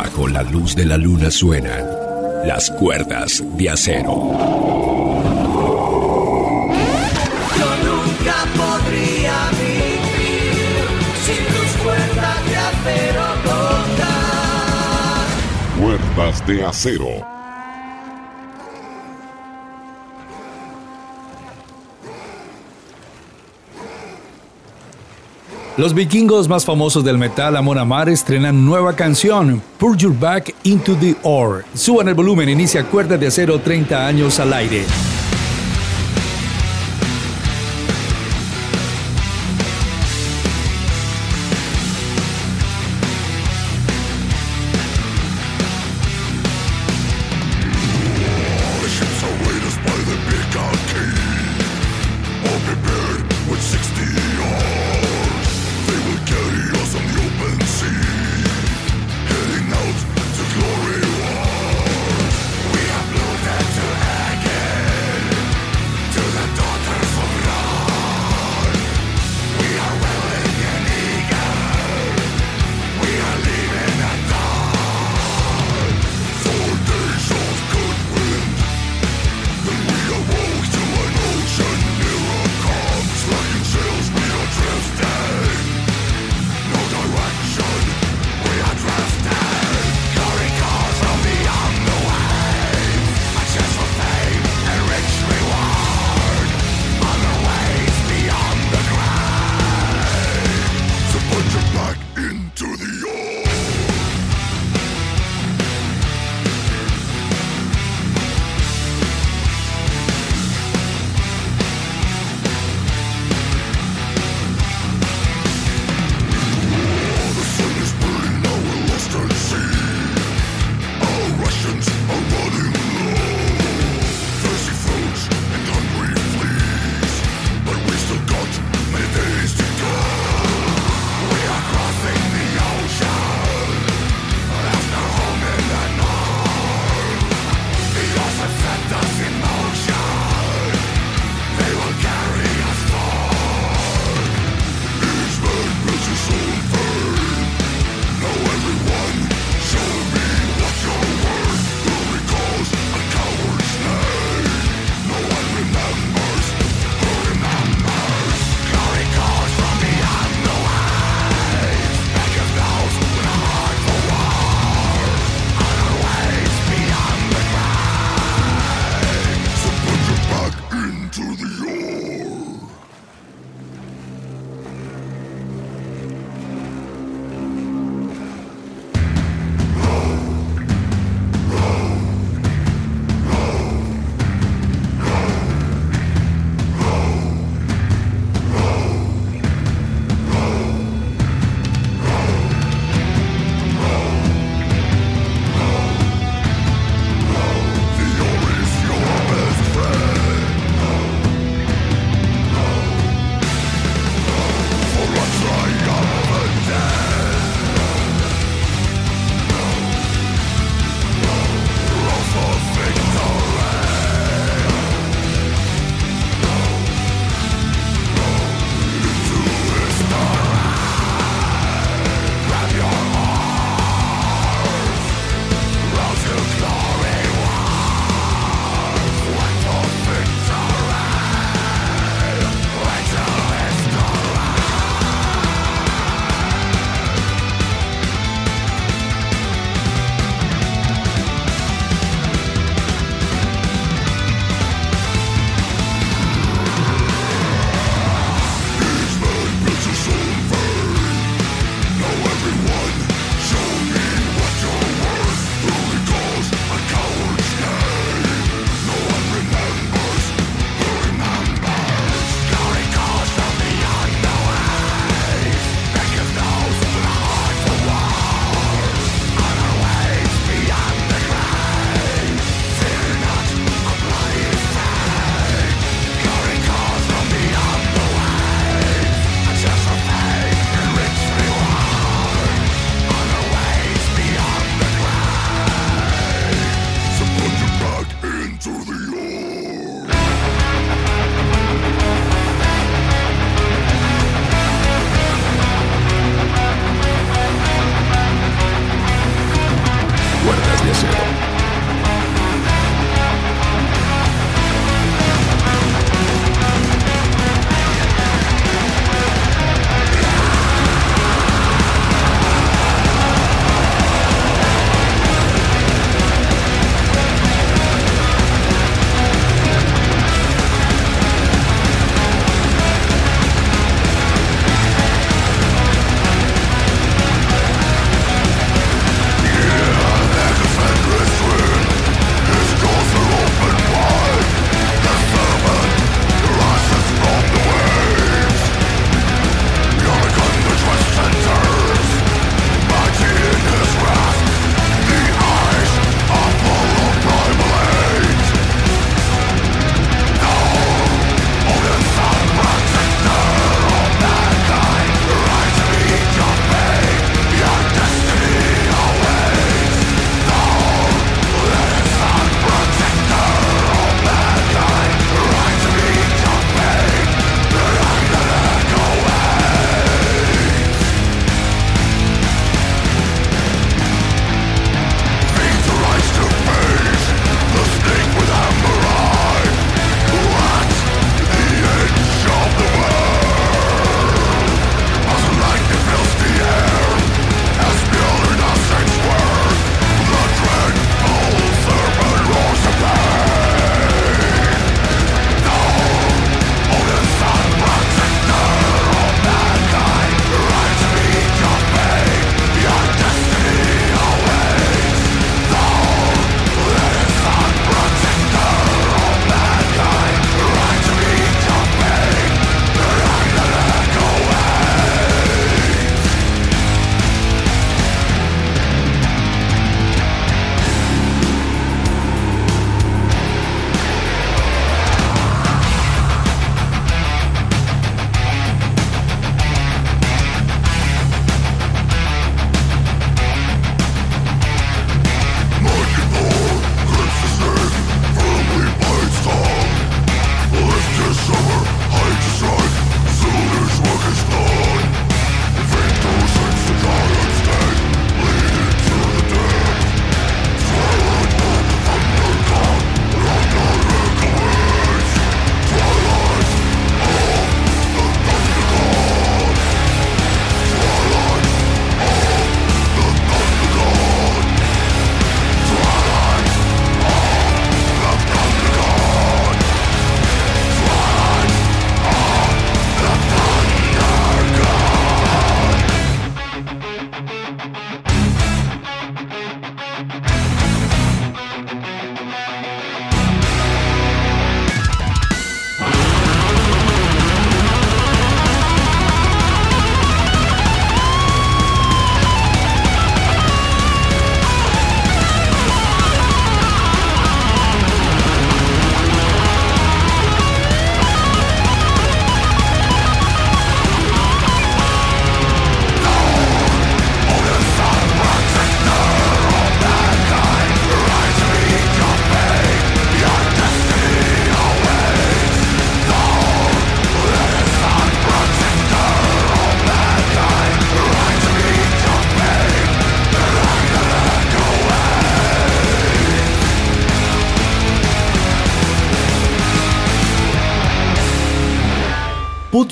Bajo la luz de la luna suenan las cuerdas de acero. Yo nunca podría vivir sin tus cuerdas de acero tocar. Cuerdas de acero. Los vikingos más famosos del metal, Amon Amar, estrenan nueva canción, Pour Your Back into the Ore. Suban el volumen, inicia Cuerda de Acero 30 años al aire.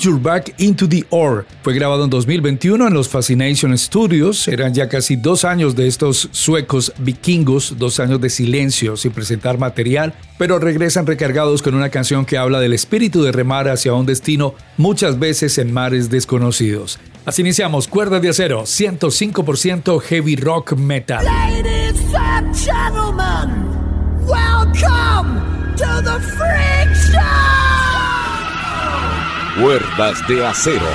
Your Back into the Ore. Fue grabado en 2021 en los Fascination Studios. Eran ya casi dos años de estos suecos vikingos, dos años de silencio sin presentar material, pero regresan recargados con una canción que habla del espíritu de remar hacia un destino muchas veces en mares desconocidos. Así iniciamos Cuerdas de Acero, 105% heavy rock metal. Ladies and gentlemen, welcome to the Freak Show! Cuerdas de acero.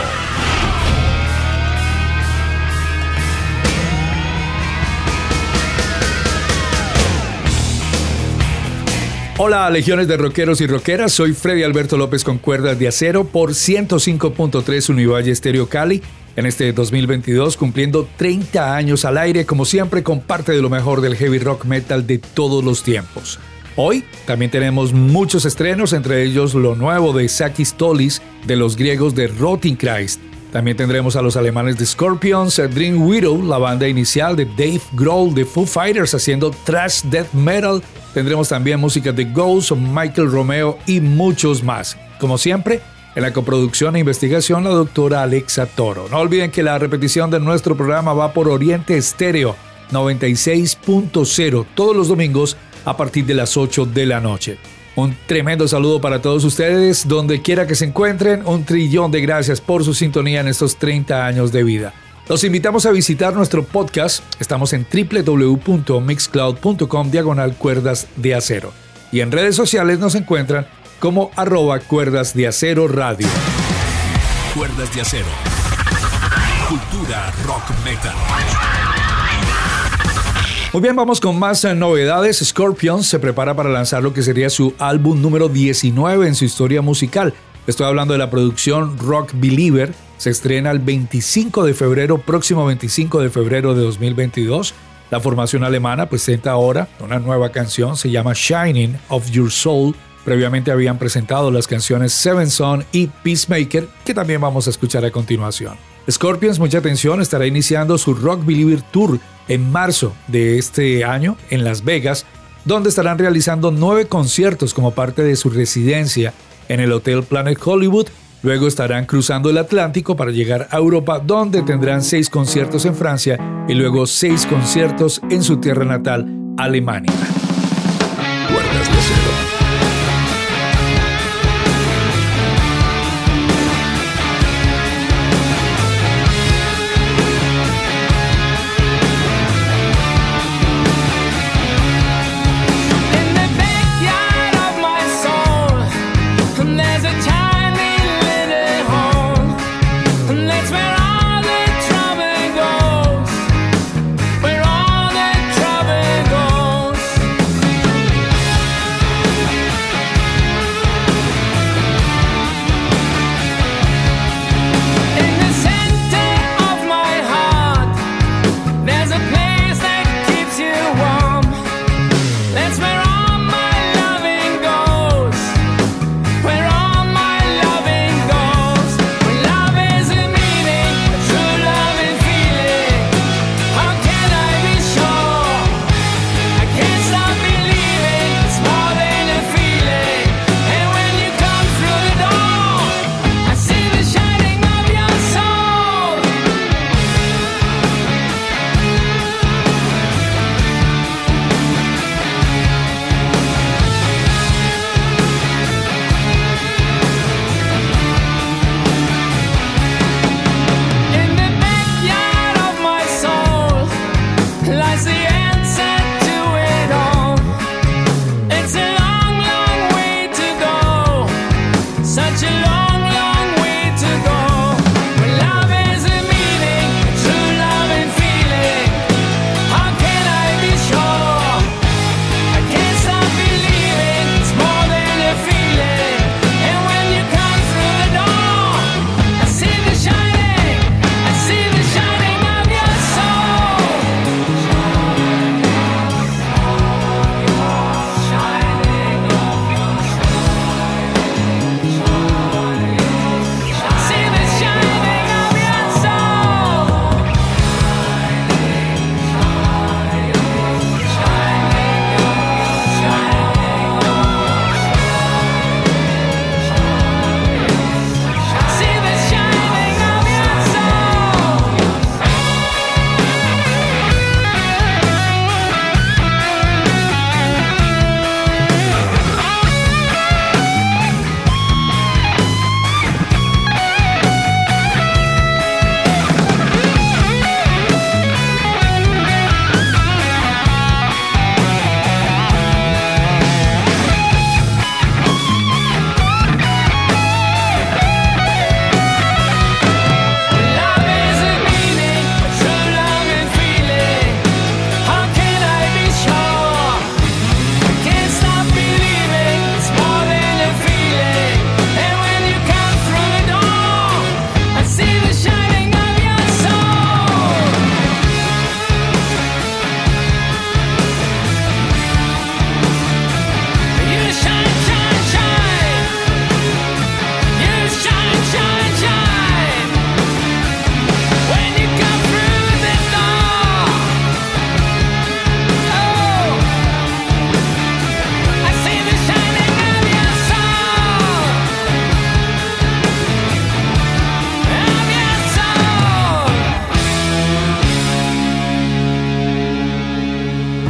Hola, legiones de rockeros y rockeras. Soy Freddy Alberto López con Cuerdas de Acero por 105.3 Univalle Stereo Cali. En este 2022, cumpliendo 30 años al aire, como siempre, con parte de lo mejor del heavy rock metal de todos los tiempos. Hoy también tenemos muchos estrenos, entre ellos lo nuevo de Sakis Tolis de los griegos de Rotting Christ. También tendremos a los alemanes de Scorpions, Dream Widow, la banda inicial de Dave Grohl de Foo Fighters haciendo thrash death metal. Tendremos también música de Ghost, Michael Romeo y muchos más. Como siempre, en la coproducción e investigación la doctora Alexa Toro. No olviden que la repetición de nuestro programa va por Oriente Estéreo 96.0 todos los domingos a partir de las 8 de la noche. Un tremendo saludo para todos ustedes, donde quiera que se encuentren, un trillón de gracias por su sintonía en estos 30 años de vida. Los invitamos a visitar nuestro podcast, estamos en www.mixcloud.com diagonal cuerdas de acero y en redes sociales nos encuentran como arroba cuerdas de acero radio. Cuerdas de acero. Cultura rock metal. Muy bien, vamos con más eh, novedades. Scorpions se prepara para lanzar lo que sería su álbum número 19 en su historia musical. Estoy hablando de la producción Rock Believer. Se estrena el 25 de febrero, próximo 25 de febrero de 2022. La formación alemana presenta ahora una nueva canción, se llama Shining of Your Soul. Previamente habían presentado las canciones Seven Son y Peacemaker, que también vamos a escuchar a continuación. Scorpions, mucha atención, estará iniciando su Rock Believer Tour en marzo de este año en Las Vegas, donde estarán realizando nueve conciertos como parte de su residencia en el Hotel Planet Hollywood. Luego estarán cruzando el Atlántico para llegar a Europa, donde tendrán seis conciertos en Francia y luego seis conciertos en su tierra natal, Alemania.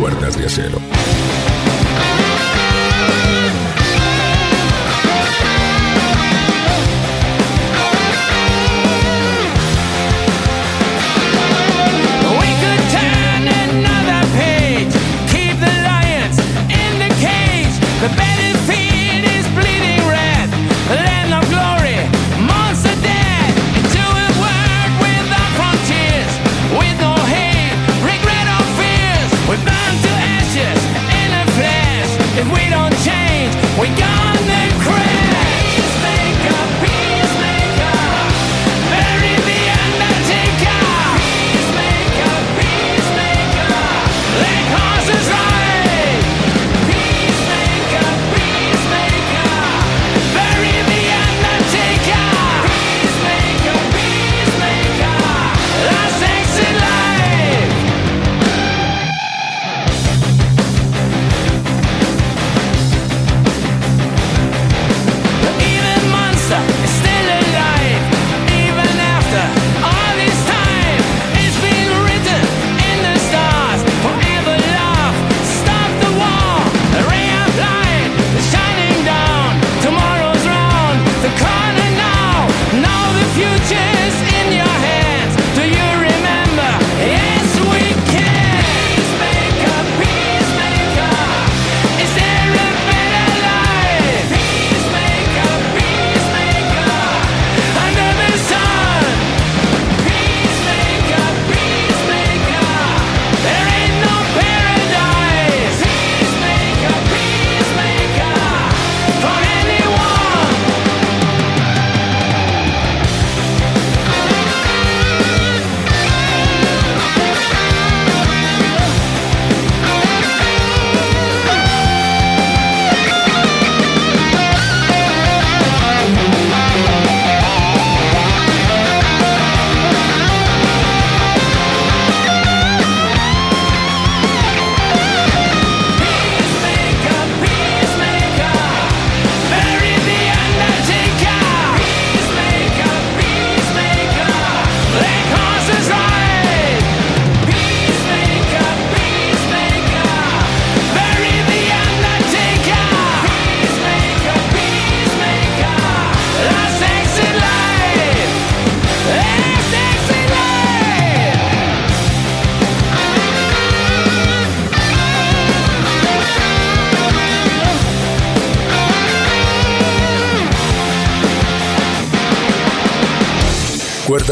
Acero.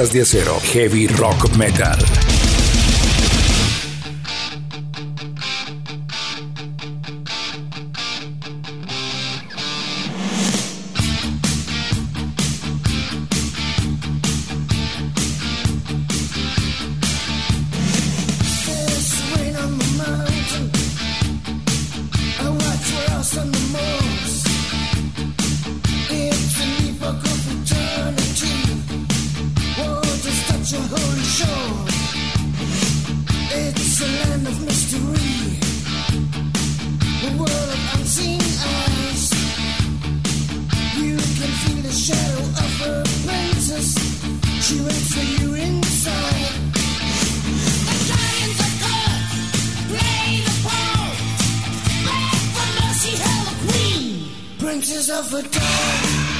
De acero, heavy rock metal. glimpses of a dog.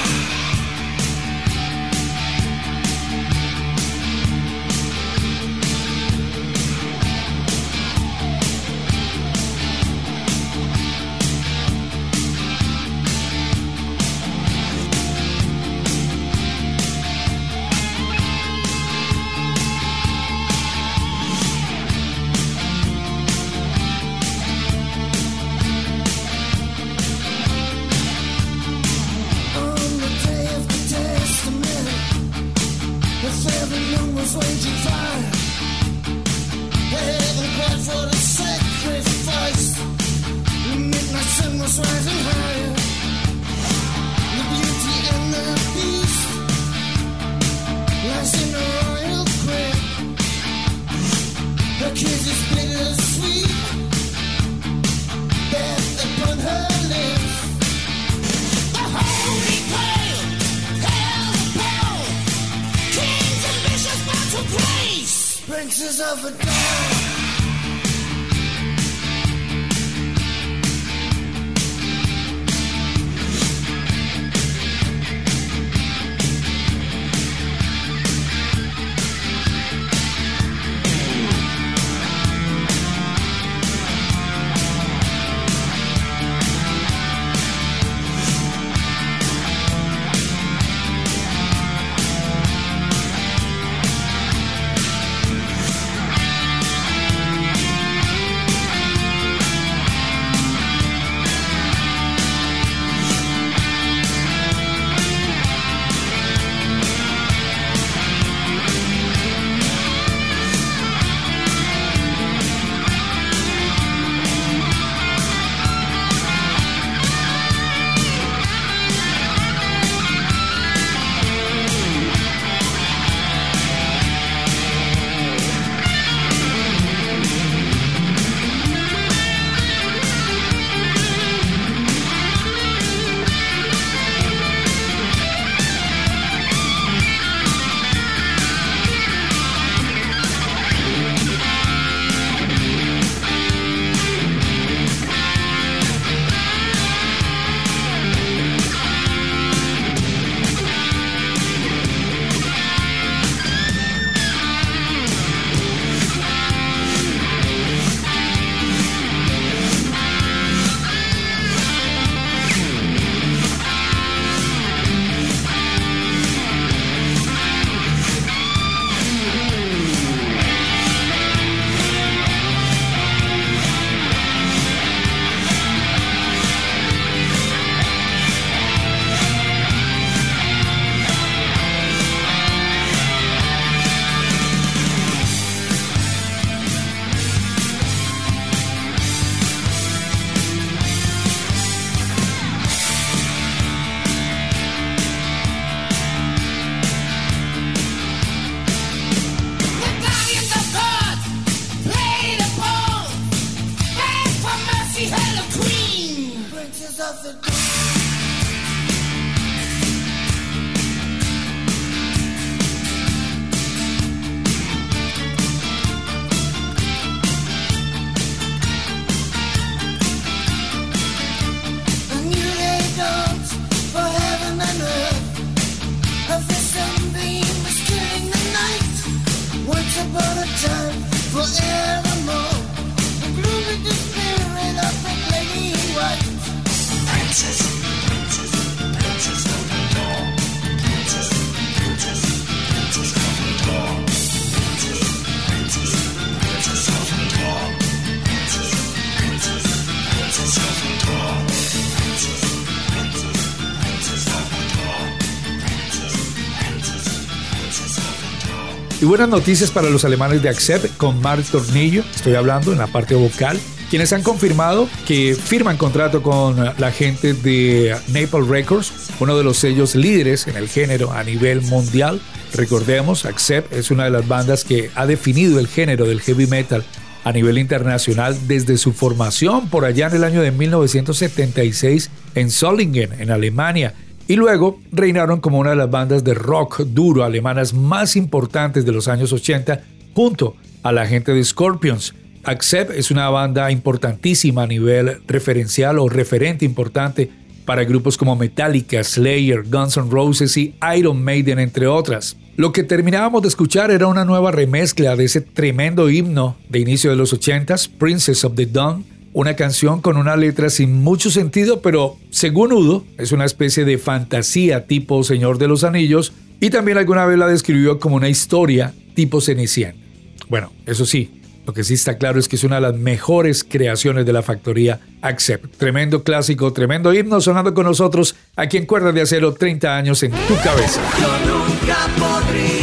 buenas noticias para los alemanes de Accept con Mark Tornillo, estoy hablando en la parte vocal, quienes han confirmado que firman contrato con la gente de Naples Records, uno de los sellos líderes en el género a nivel mundial. Recordemos, Accept es una de las bandas que ha definido el género del heavy metal a nivel internacional desde su formación por allá en el año de 1976 en Solingen, en Alemania y luego reinaron como una de las bandas de rock duro alemanas más importantes de los años 80 junto a la gente de Scorpions. Accept es una banda importantísima a nivel referencial o referente importante para grupos como Metallica, Slayer, Guns N' Roses y Iron Maiden, entre otras. Lo que terminábamos de escuchar era una nueva remezcla de ese tremendo himno de inicio de los 80s, Princess of the Dawn, una canción con una letra sin mucho sentido, pero según Udo, es una especie de fantasía tipo Señor de los Anillos y también alguna vez la describió como una historia tipo Cenicienta. Bueno, eso sí, lo que sí está claro es que es una de las mejores creaciones de la factoría Accept. Tremendo clásico, tremendo himno sonando con nosotros aquí en Cuerdas de Acero 30 años en tu cabeza. Yo nunca podría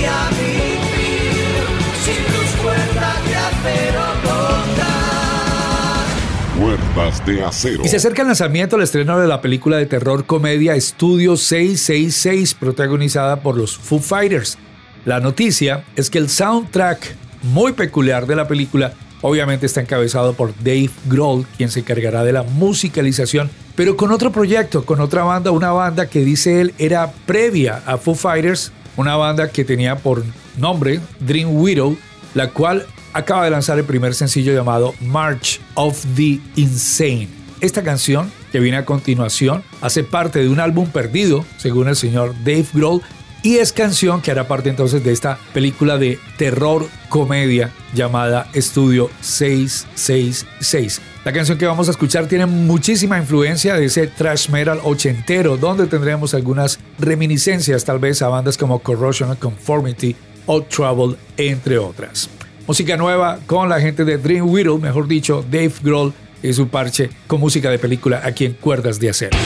Y se acerca el lanzamiento al estreno de la película de terror comedia Estudio 666, protagonizada por los Foo Fighters. La noticia es que el soundtrack muy peculiar de la película obviamente está encabezado por Dave Grohl, quien se encargará de la musicalización, pero con otro proyecto, con otra banda, una banda que dice él era previa a Foo Fighters, una banda que tenía por nombre Dream Widow, la cual acaba de lanzar el primer sencillo llamado March of the Insane. Esta canción, que viene a continuación, hace parte de un álbum perdido, según el señor Dave Grohl, y es canción que hará parte entonces de esta película de terror comedia llamada Estudio 666. La canción que vamos a escuchar tiene muchísima influencia de ese thrash metal ochentero, donde tendremos algunas reminiscencias tal vez a bandas como Corrosion and Conformity o Trouble, entre otras. Música nueva con la gente de Dream Whittle, mejor dicho, Dave Grohl y su parche con música de película aquí en Cuerdas de Acero.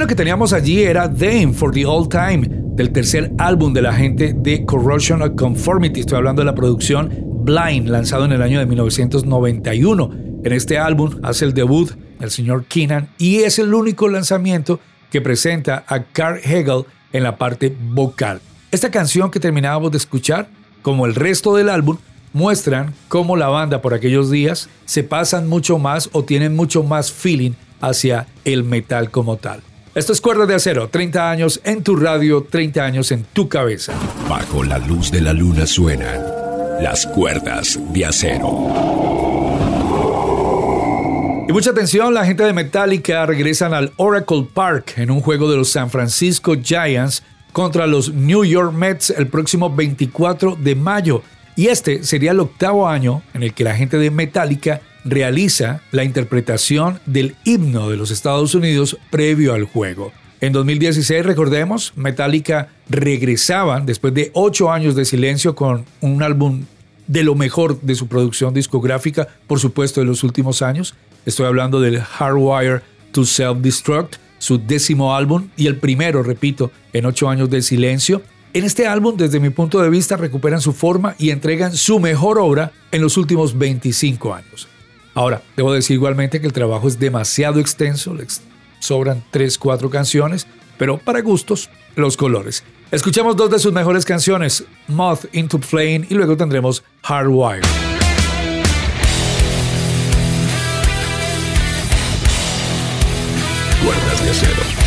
Lo que teníamos allí era Dame for the Old Time, del tercer álbum de la gente de Corrosion of Conformity. Estoy hablando de la producción Blind, lanzado en el año de 1991. En este álbum hace el debut el señor Keenan y es el único lanzamiento que presenta a Carl Hegel en la parte vocal. Esta canción que terminábamos de escuchar, como el resto del álbum, muestran cómo la banda por aquellos días se pasan mucho más o tienen mucho más feeling hacia el metal como tal. Esto es Cuerdas de Acero, 30 años en tu radio, 30 años en tu cabeza. Bajo la luz de la luna suenan las cuerdas de acero. Y mucha atención, la gente de Metallica regresan al Oracle Park en un juego de los San Francisco Giants contra los New York Mets el próximo 24 de mayo. Y este sería el octavo año en el que la gente de Metallica realiza la interpretación del himno de los Estados Unidos previo al juego. En 2016, recordemos, Metallica regresaban después de ocho años de silencio con un álbum de lo mejor de su producción discográfica, por supuesto, de los últimos años. Estoy hablando del Hardwire to Self-Destruct, su décimo álbum y el primero, repito, en ocho años de silencio. En este álbum, desde mi punto de vista, recuperan su forma y entregan su mejor obra en los últimos 25 años. Ahora, debo decir igualmente que el trabajo es demasiado extenso, les sobran 3, 4 canciones, pero para gustos, los colores. Escuchamos dos de sus mejores canciones, Moth into Flame y luego tendremos Hardwire. Cuerdas de acero.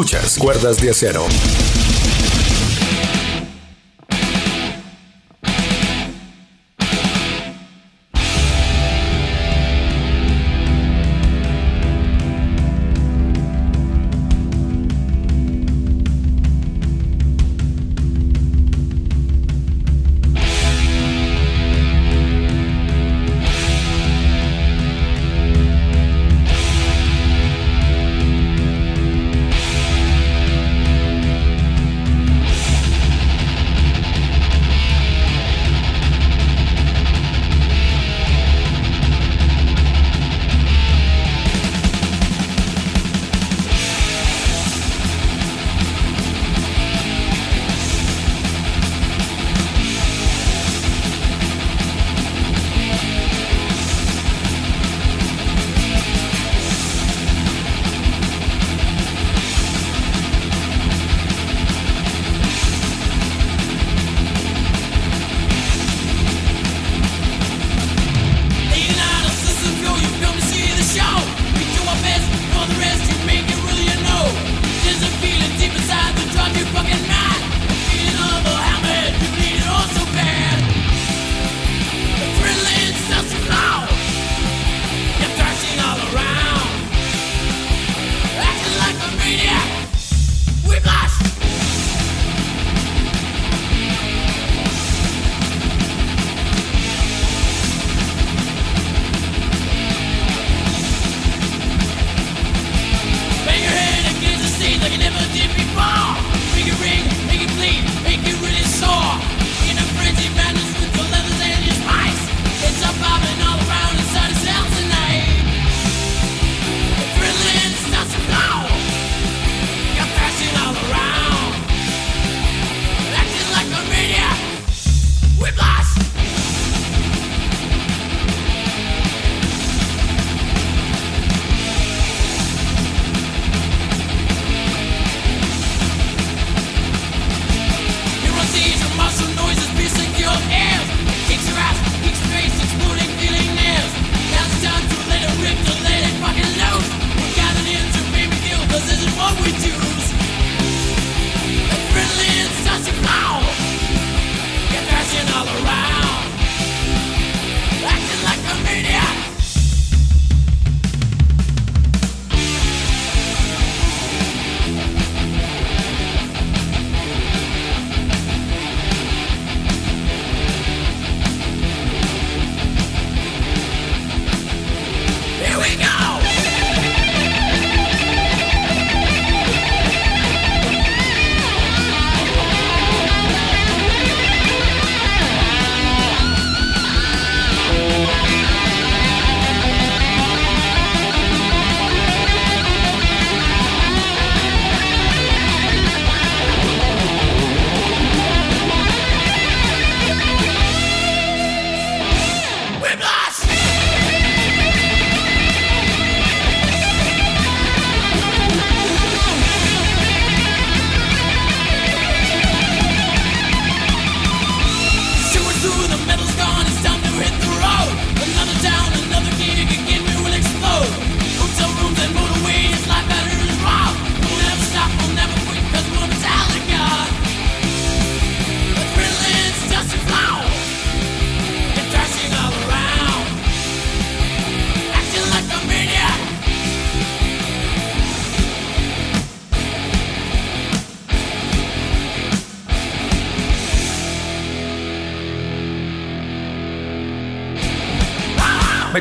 Escuchas Cuerdas de Acero.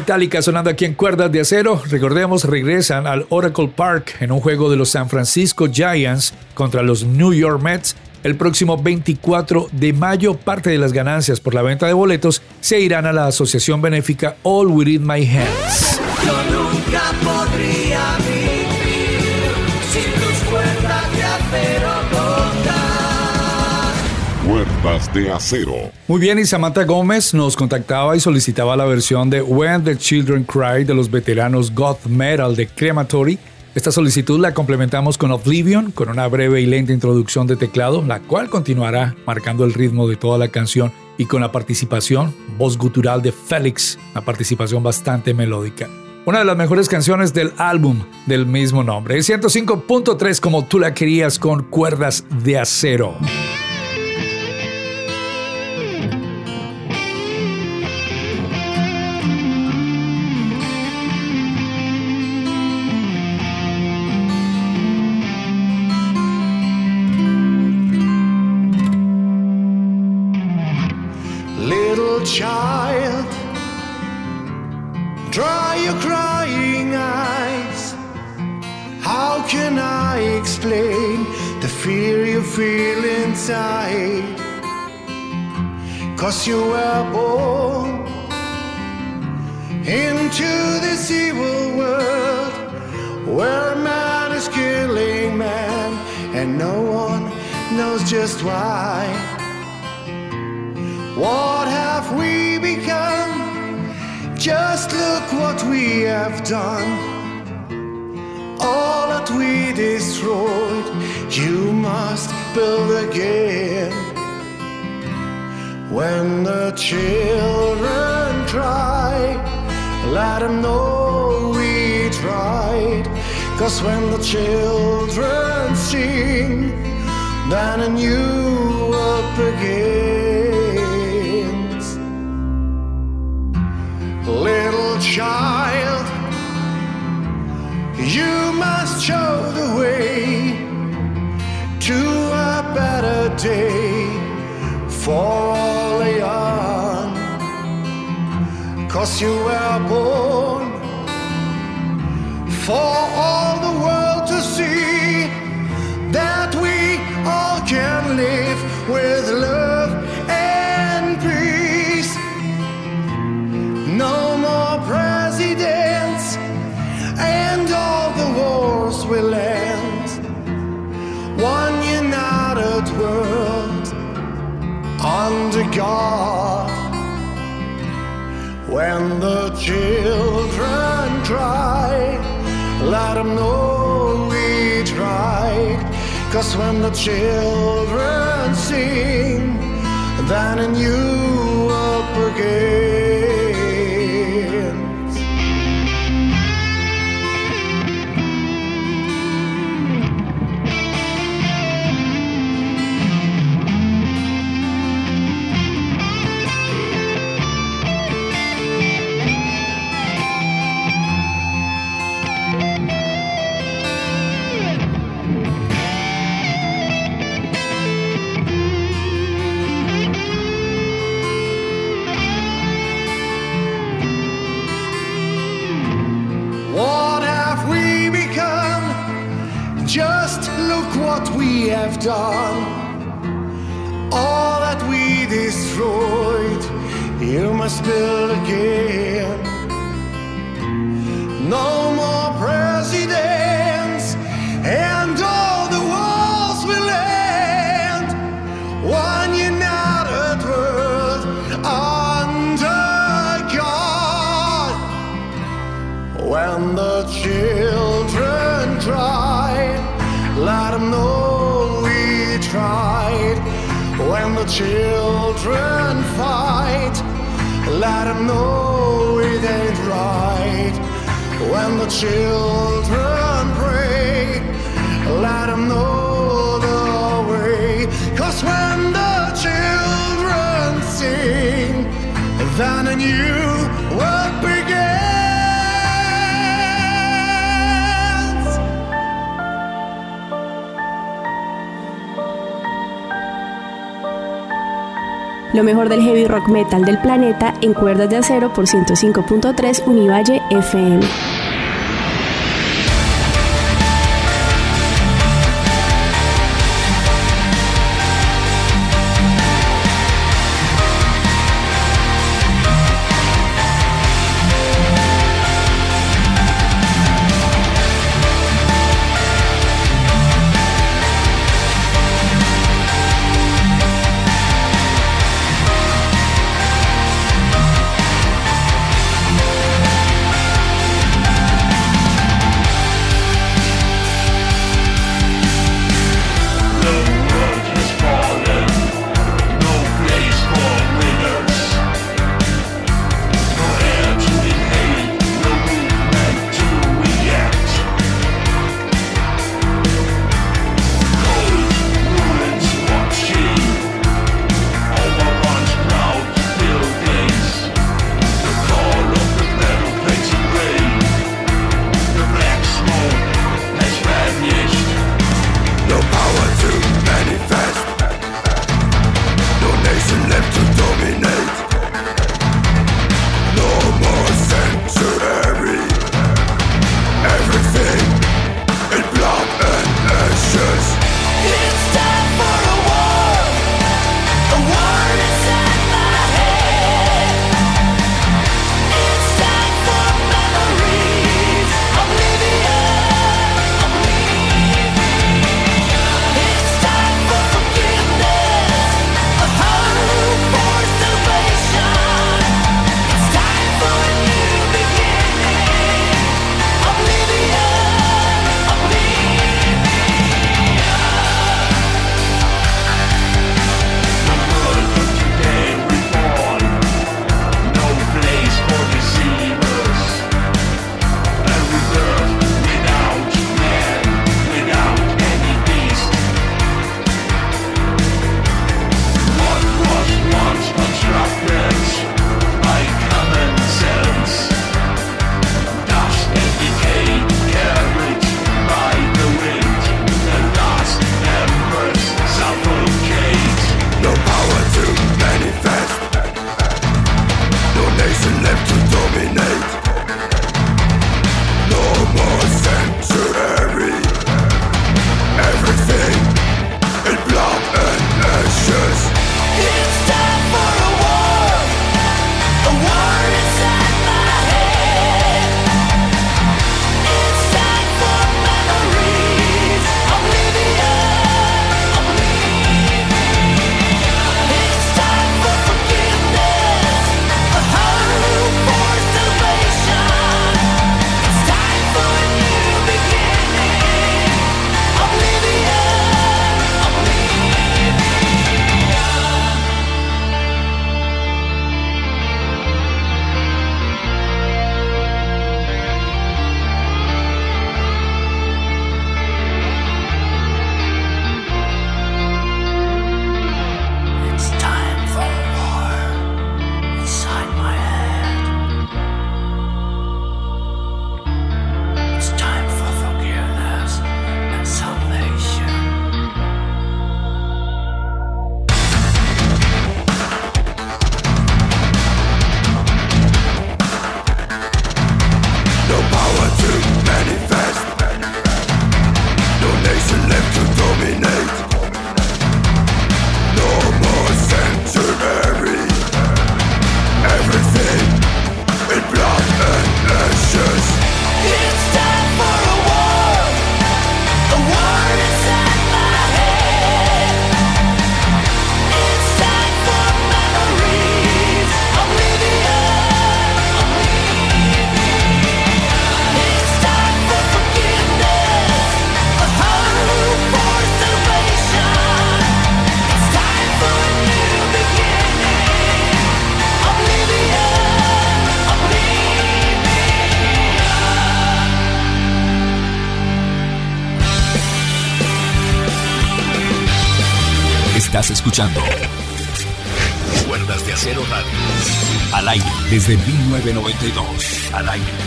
Metallica sonando aquí en Cuerdas de Acero. Recordemos, regresan al Oracle Park en un juego de los San Francisco Giants contra los New York Mets. El próximo 24 de mayo, parte de las ganancias por la venta de boletos se irán a la asociación benéfica All Within My Hands. De Acero. Muy bien, y Samantha Gómez nos contactaba y solicitaba la versión de When the Children Cry de los veteranos Goth Metal de Crematory. Esta solicitud la complementamos con Oblivion, con una breve y lenta introducción de teclado, la cual continuará marcando el ritmo de toda la canción y con la participación, voz gutural de Félix, una participación bastante melódica. una de las mejores canciones del álbum del mismo nombre. 105.3 como tú la querías con cuerdas de acero. Cause you were born into this evil world where man is killing man and no one knows just why. What have we become? Just look what we have done. All that we destroyed, you must build again. When the children cry, let them know we tried. Cause when the children sing, then a new world begins. Little child, you must show the way to a better day for all they are. Cause you were born for all the world to see that we all can live with love under God. When the children cry, let them know we tried. Cause when the children sing, then a new world begins. Rock metal del planeta en cuerdas de acero por 105.3 Univalle FM.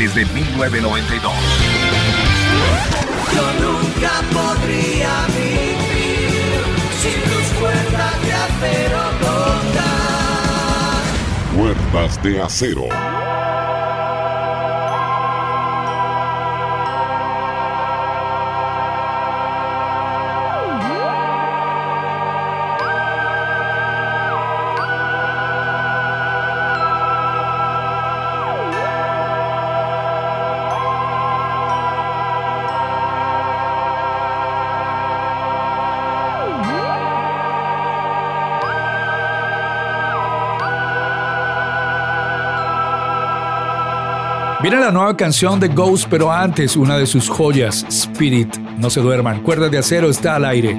Desde La nueva canción de Ghost, pero antes una de sus joyas, Spirit. No se duerman, Cuerdas de Acero está al aire.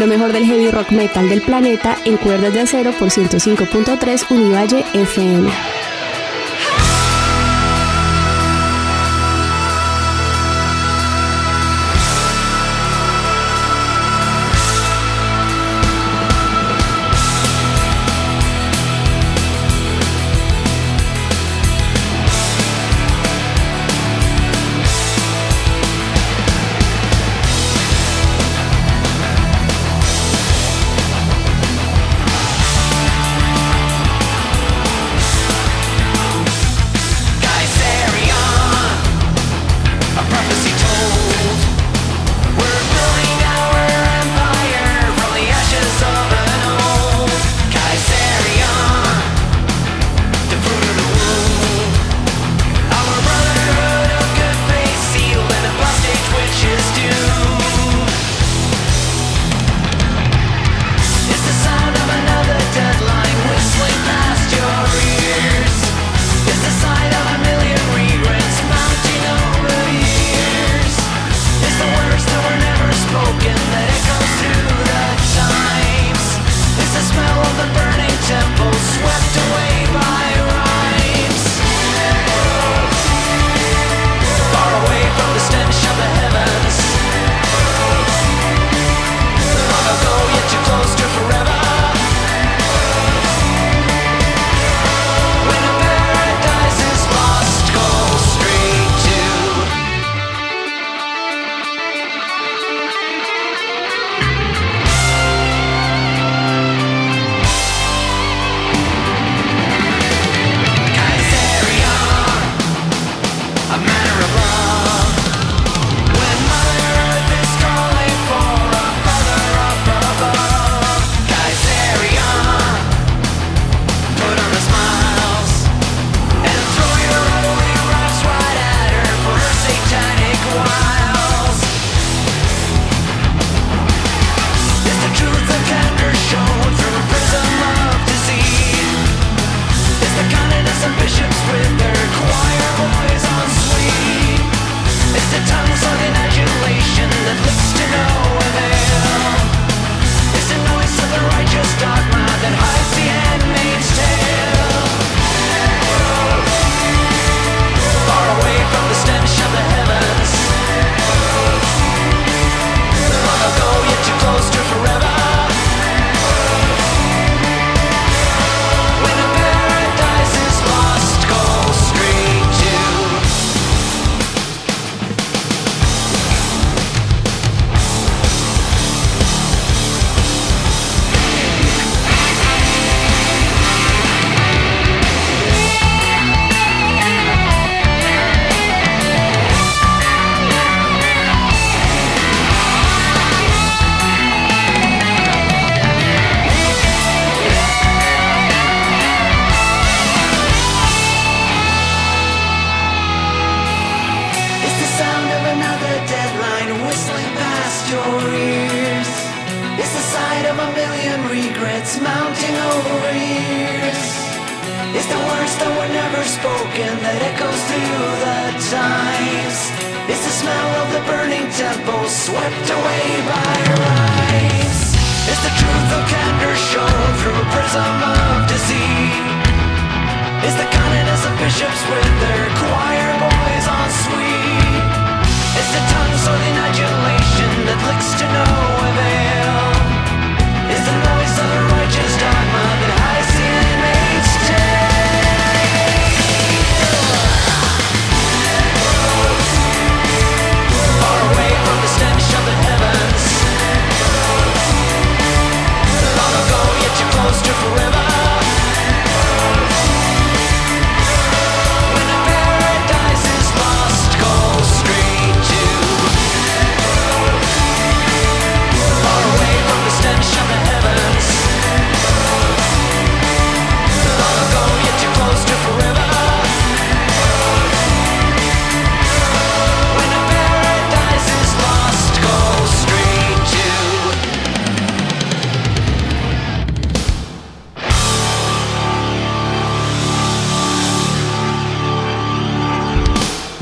Lo mejor del heavy rock metal del planeta en cuerdas de acero por 105.3 Univalle FM.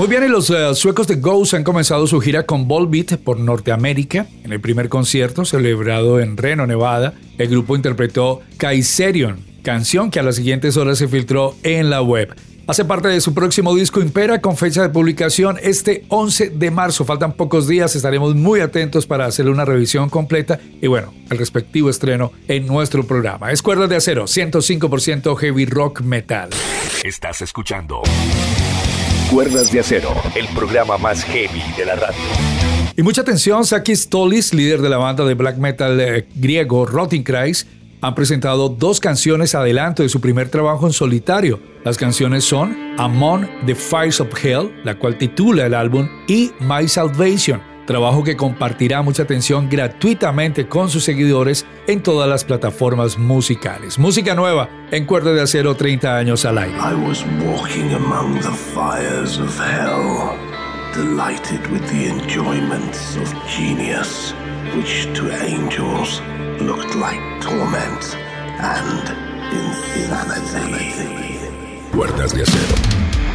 Muy bien, y los uh, suecos de Ghost han comenzado su gira con Volbeat por Norteamérica. En el primer concierto, celebrado en Reno, Nevada, el grupo interpretó Kaiserion, canción que a las siguientes horas se filtró en la web. Hace parte de su próximo disco Impera con fecha de publicación este 11 de marzo. Faltan pocos días, estaremos muy atentos para hacerle una revisión completa y bueno, el respectivo estreno en nuestro programa. Es de Acero, 105% heavy rock metal. Estás escuchando Cuerdas de Acero, el programa más heavy de la radio. Y mucha atención, Sakis Tolis, líder de la banda de black metal eh, griego Rottenkreis, han presentado dos canciones adelanto de su primer trabajo en solitario. Las canciones son Among the Fires of Hell, la cual titula el álbum, y My Salvation, trabajo que compartirá mucha atención gratuitamente con sus seguidores en todas las plataformas musicales. Música nueva en Cuerda de Acero 30 años al aire. I was walking among the fires of hell, delighted with the enjoyments of genius, which to angels looked like torment and insanity. Cuerdas de Acero.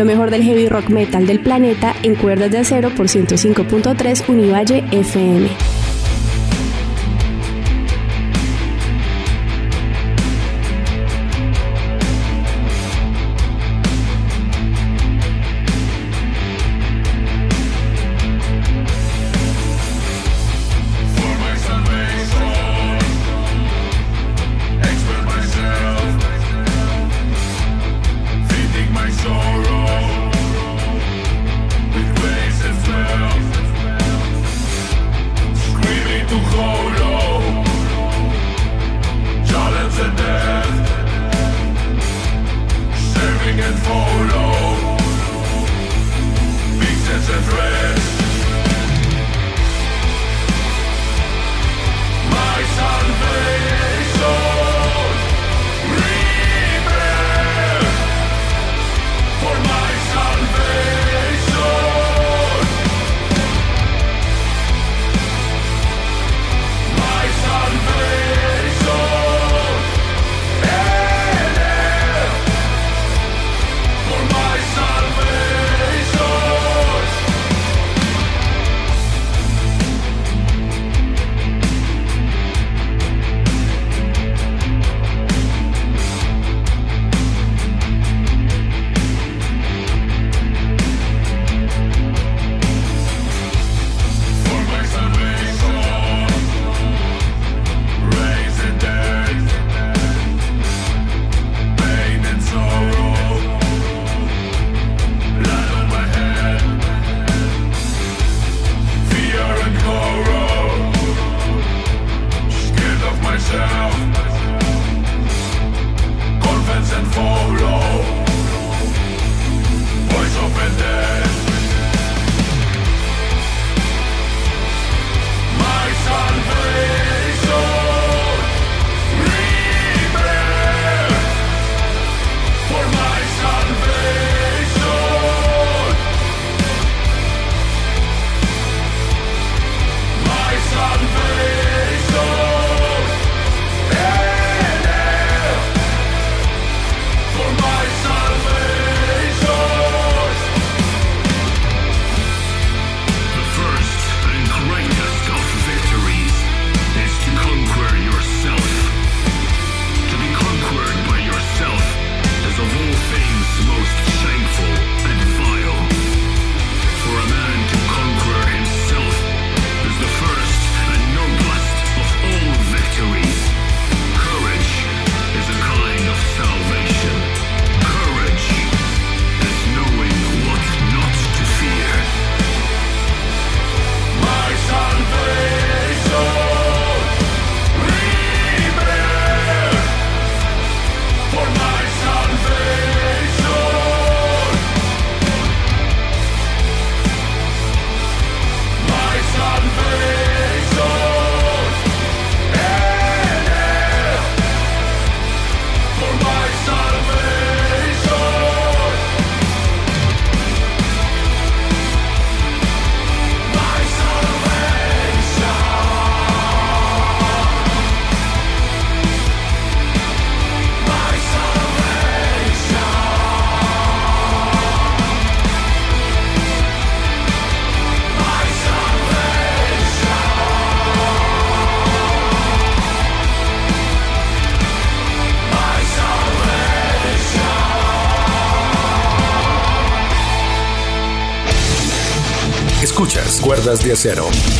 Lo mejor del heavy rock metal del planeta en cuerdas de acero por 105.3 Univalle FM. Cuerdas de acero.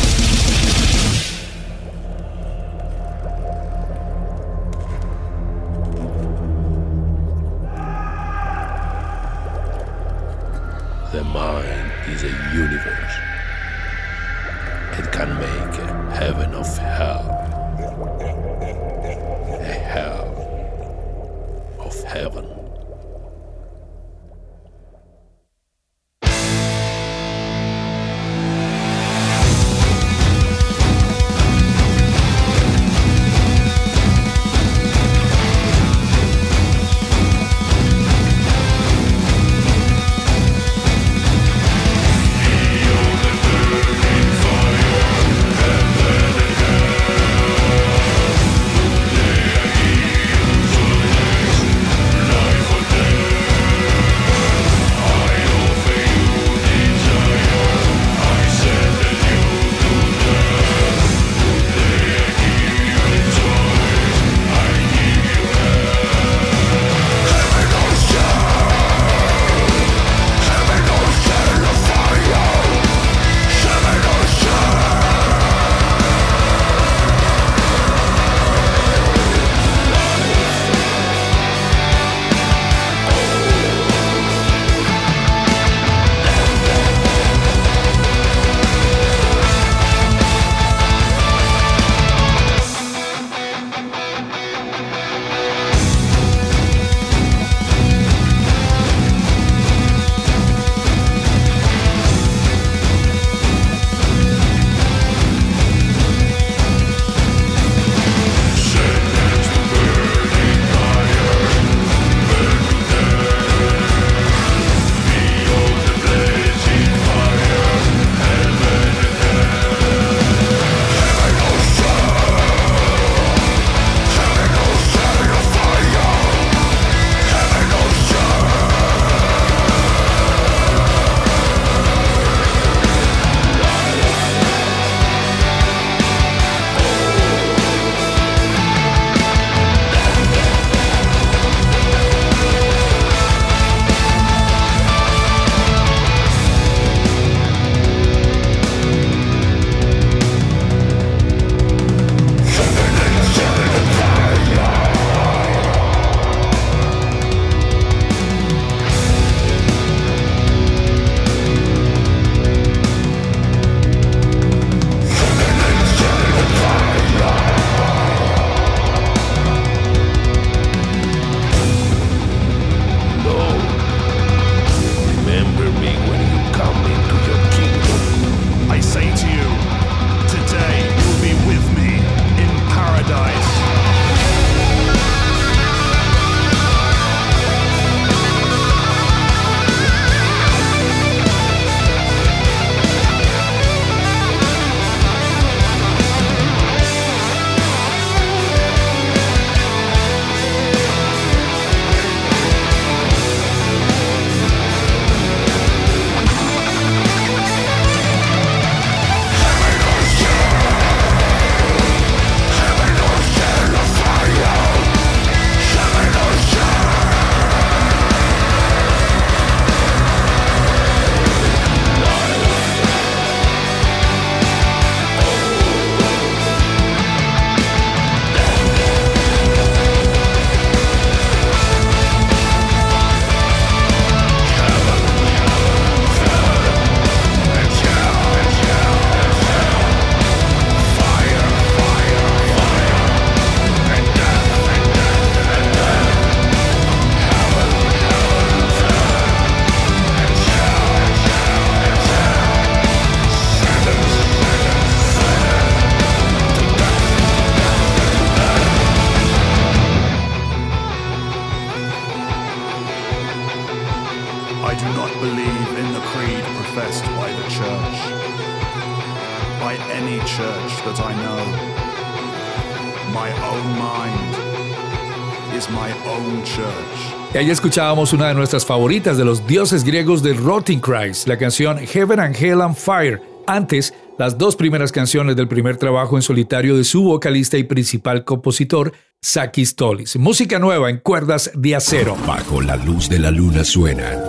Y ahí escuchábamos una de nuestras favoritas de los dioses griegos de Rotting Christ, la canción Heaven and Hell and Fire. Antes, las dos primeras canciones del primer trabajo en solitario de su vocalista y principal compositor, Sakis Tolis. Música nueva en cuerdas de acero. Bajo la luz de la luna suenan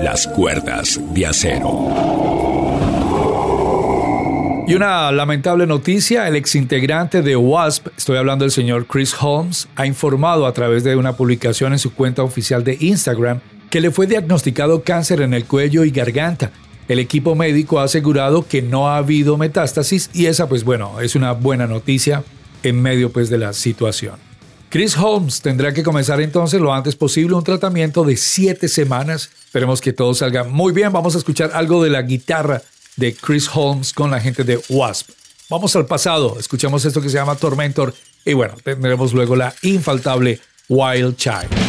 las cuerdas de acero. Y una lamentable noticia, el exintegrante de Wasp, estoy hablando del señor Chris Holmes, ha informado a través de una publicación en su cuenta oficial de Instagram que le fue diagnosticado cáncer en el cuello y garganta. El equipo médico ha asegurado que no ha habido metástasis y esa pues bueno, es una buena noticia en medio pues de la situación. Chris Holmes tendrá que comenzar entonces lo antes posible un tratamiento de siete semanas. Esperemos que todo salga muy bien. Vamos a escuchar algo de la guitarra de Chris Holmes con la gente de Wasp. Vamos al pasado, escuchamos esto que se llama Tormentor y bueno, tendremos luego la infaltable Wild Child.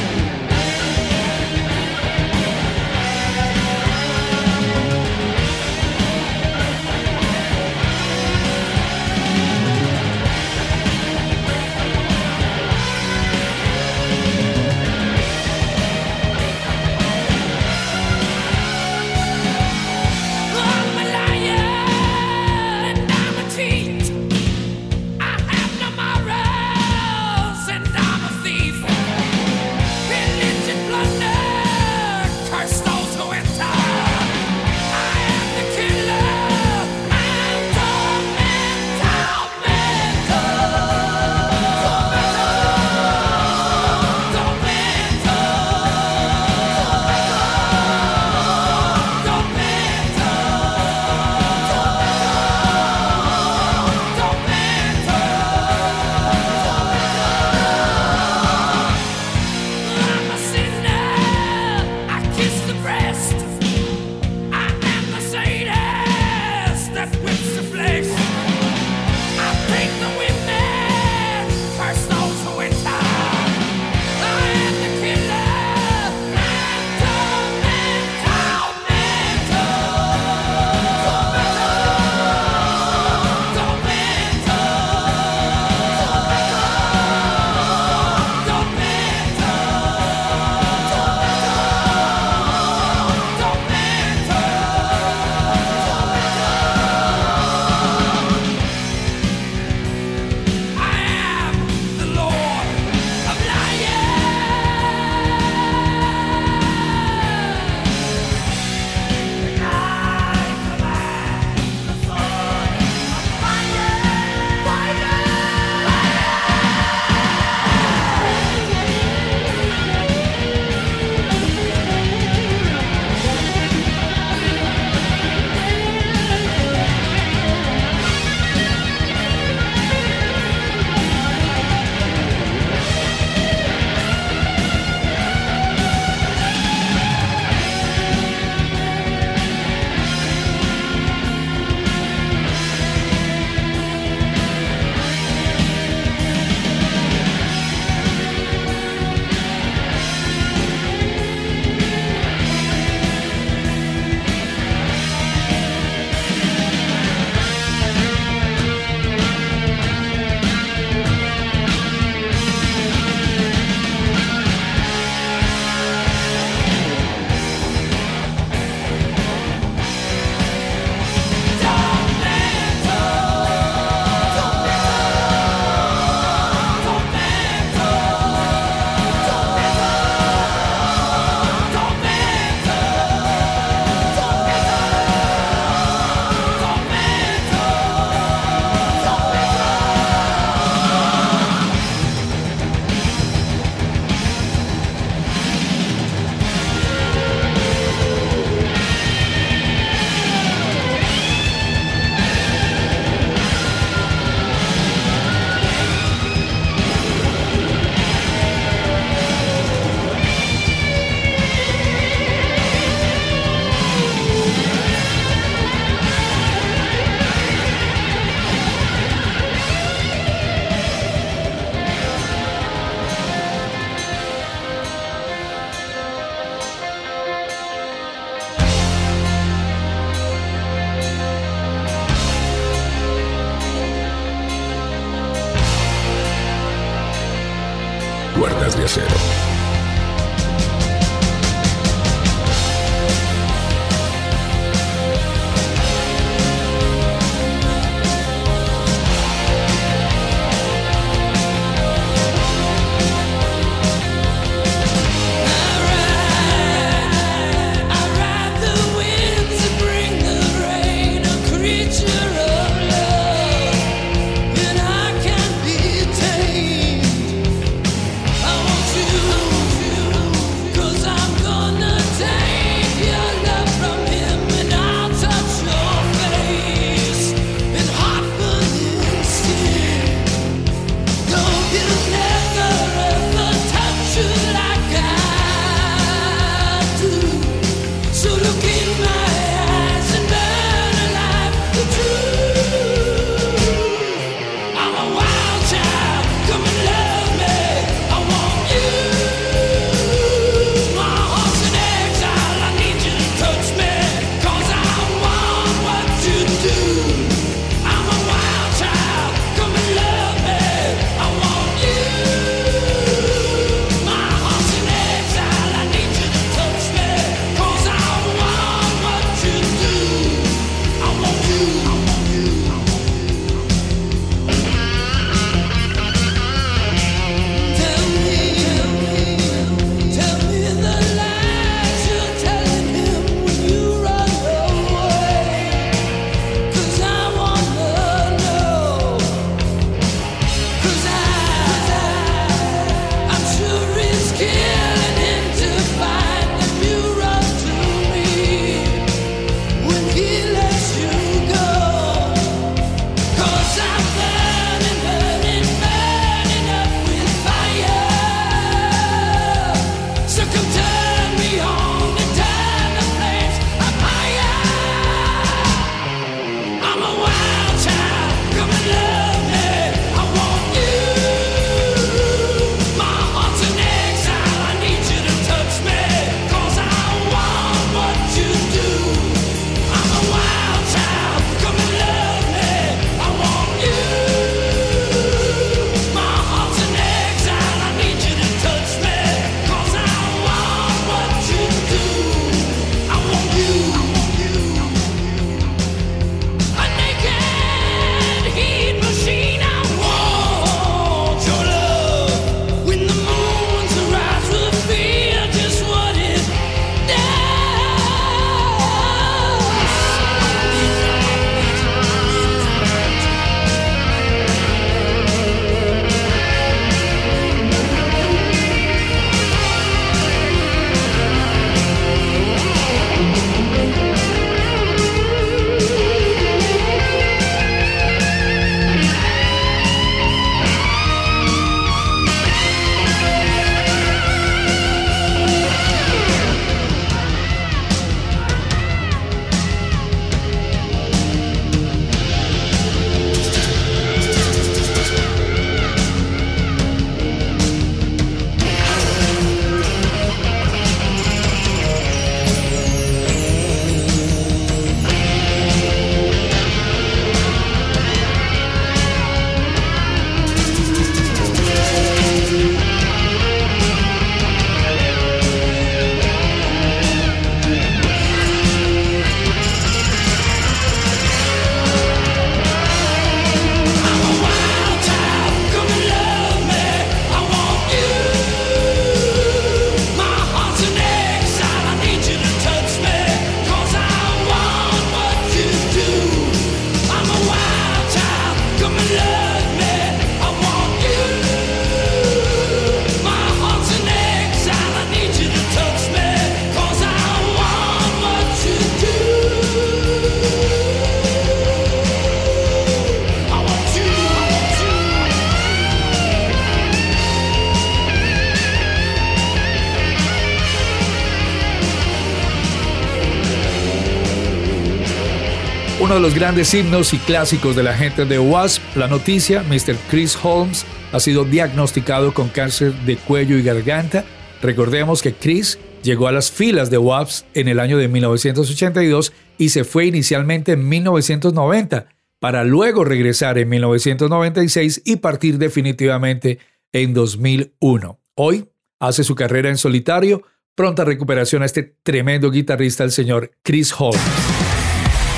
Grandes himnos y clásicos de la gente de Wasp, la noticia, Mr. Chris Holmes ha sido diagnosticado con cáncer de cuello y garganta. Recordemos que Chris llegó a las filas de Wasp en el año de 1982 y se fue inicialmente en 1990 para luego regresar en 1996 y partir definitivamente en 2001. Hoy hace su carrera en solitario, pronta recuperación a este tremendo guitarrista, el señor Chris Hall.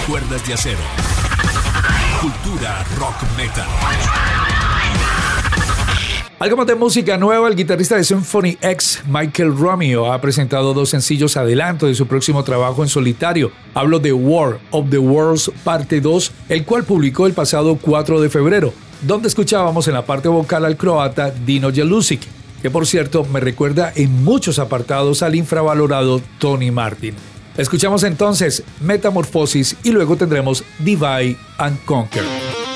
Cuerdas de acero. Cultura rock metal. Algo de música nueva, el guitarrista de Symphony X, Michael Romeo, ha presentado dos sencillos adelanto de su próximo trabajo en solitario. Hablo de War of the Worlds Parte 2, el cual publicó el pasado 4 de febrero, donde escuchábamos en la parte vocal al croata Dino Jelusic, que por cierto me recuerda en muchos apartados al infravalorado Tony Martin. Escuchamos entonces Metamorphosis y luego tendremos Divide and Conquer.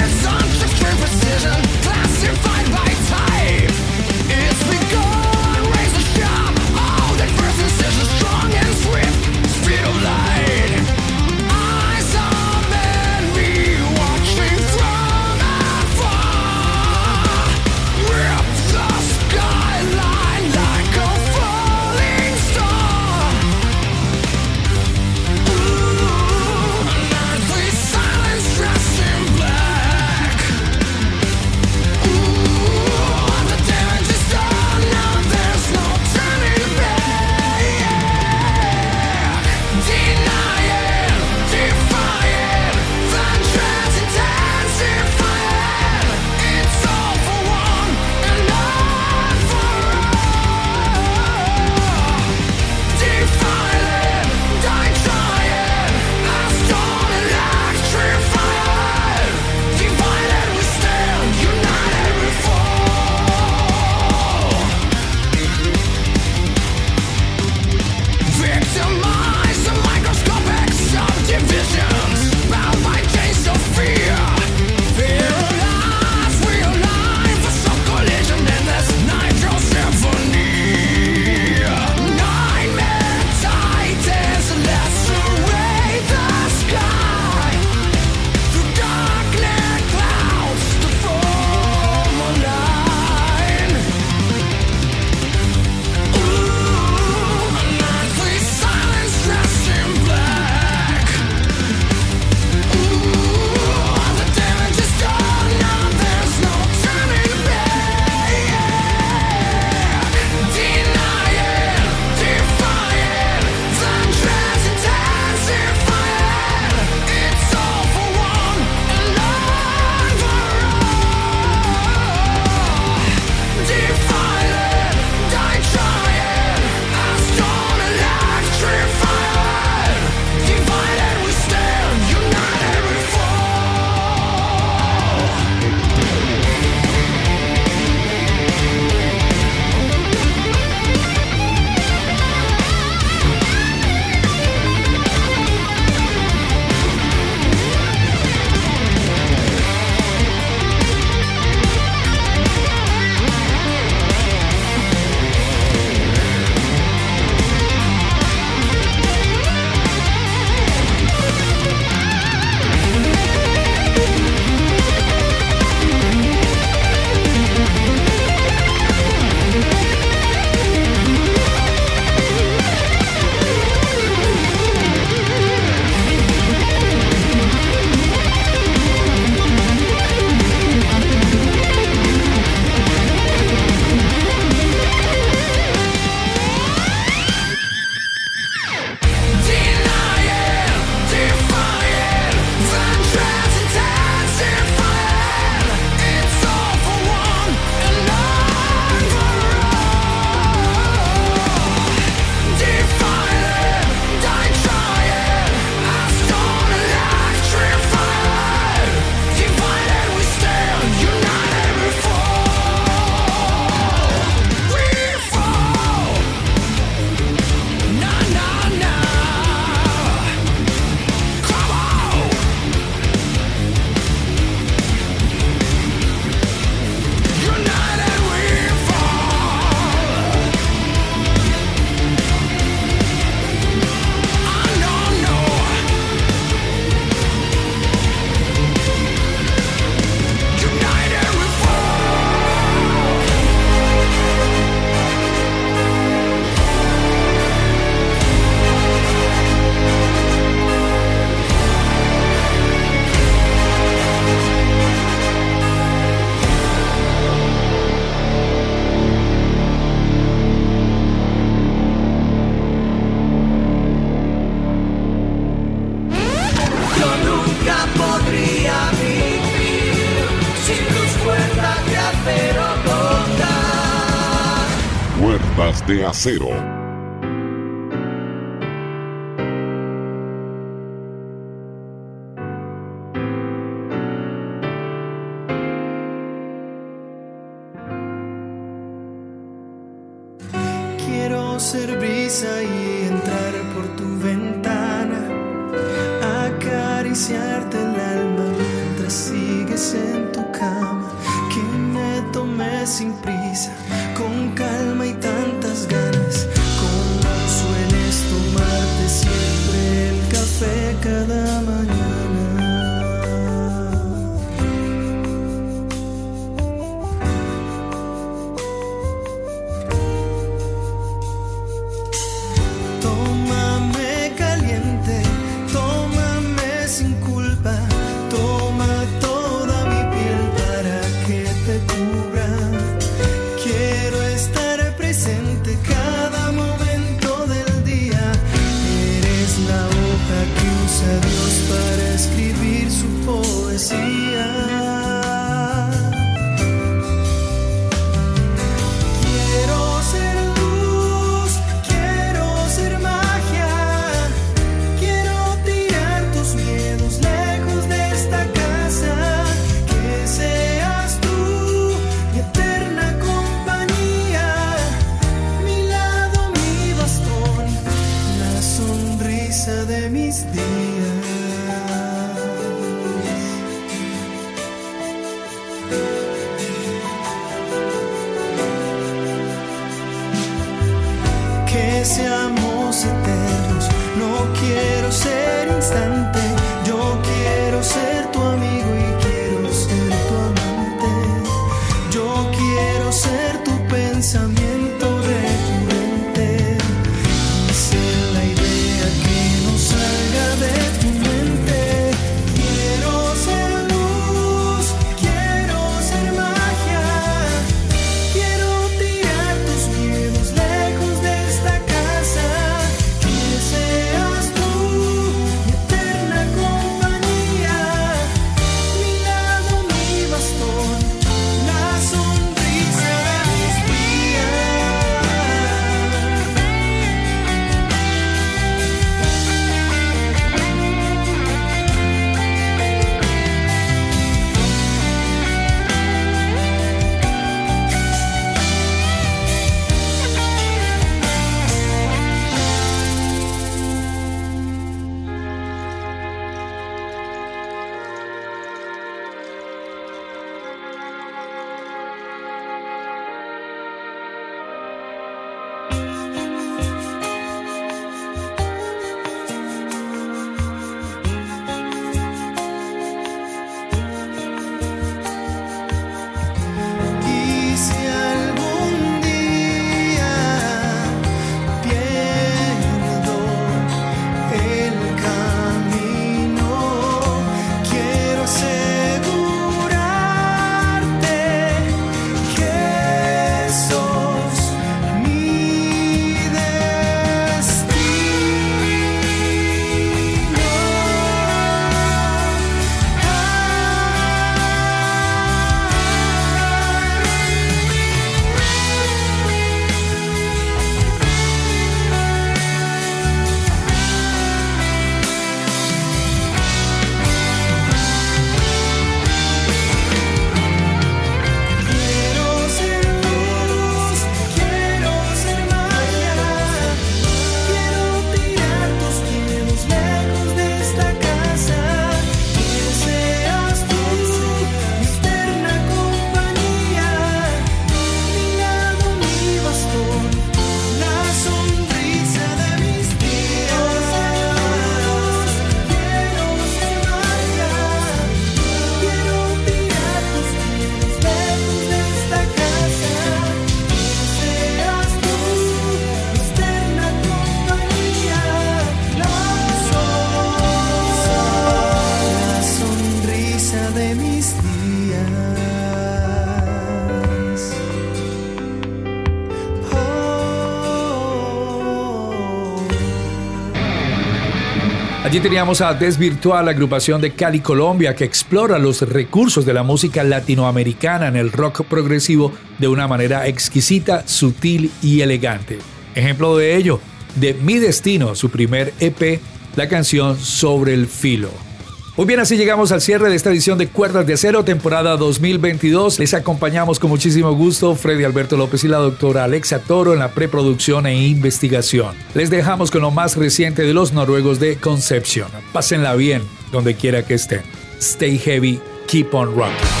Allí teníamos a Desvirtual, la agrupación de Cali, Colombia, que explora los recursos de la música latinoamericana en el rock progresivo de una manera exquisita, sutil y elegante. Ejemplo de ello, de Mi Destino, su primer EP, la canción Sobre el Filo. Muy bien, así llegamos al cierre de esta edición de Cuerdas de Acero, temporada 2022. Les acompañamos con muchísimo gusto Freddy Alberto López y la doctora Alexa Toro en la preproducción e investigación. Les dejamos con lo más reciente de los noruegos de Conception. Pásenla bien donde quiera que estén. Stay heavy, keep on rocking.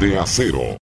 De Acero.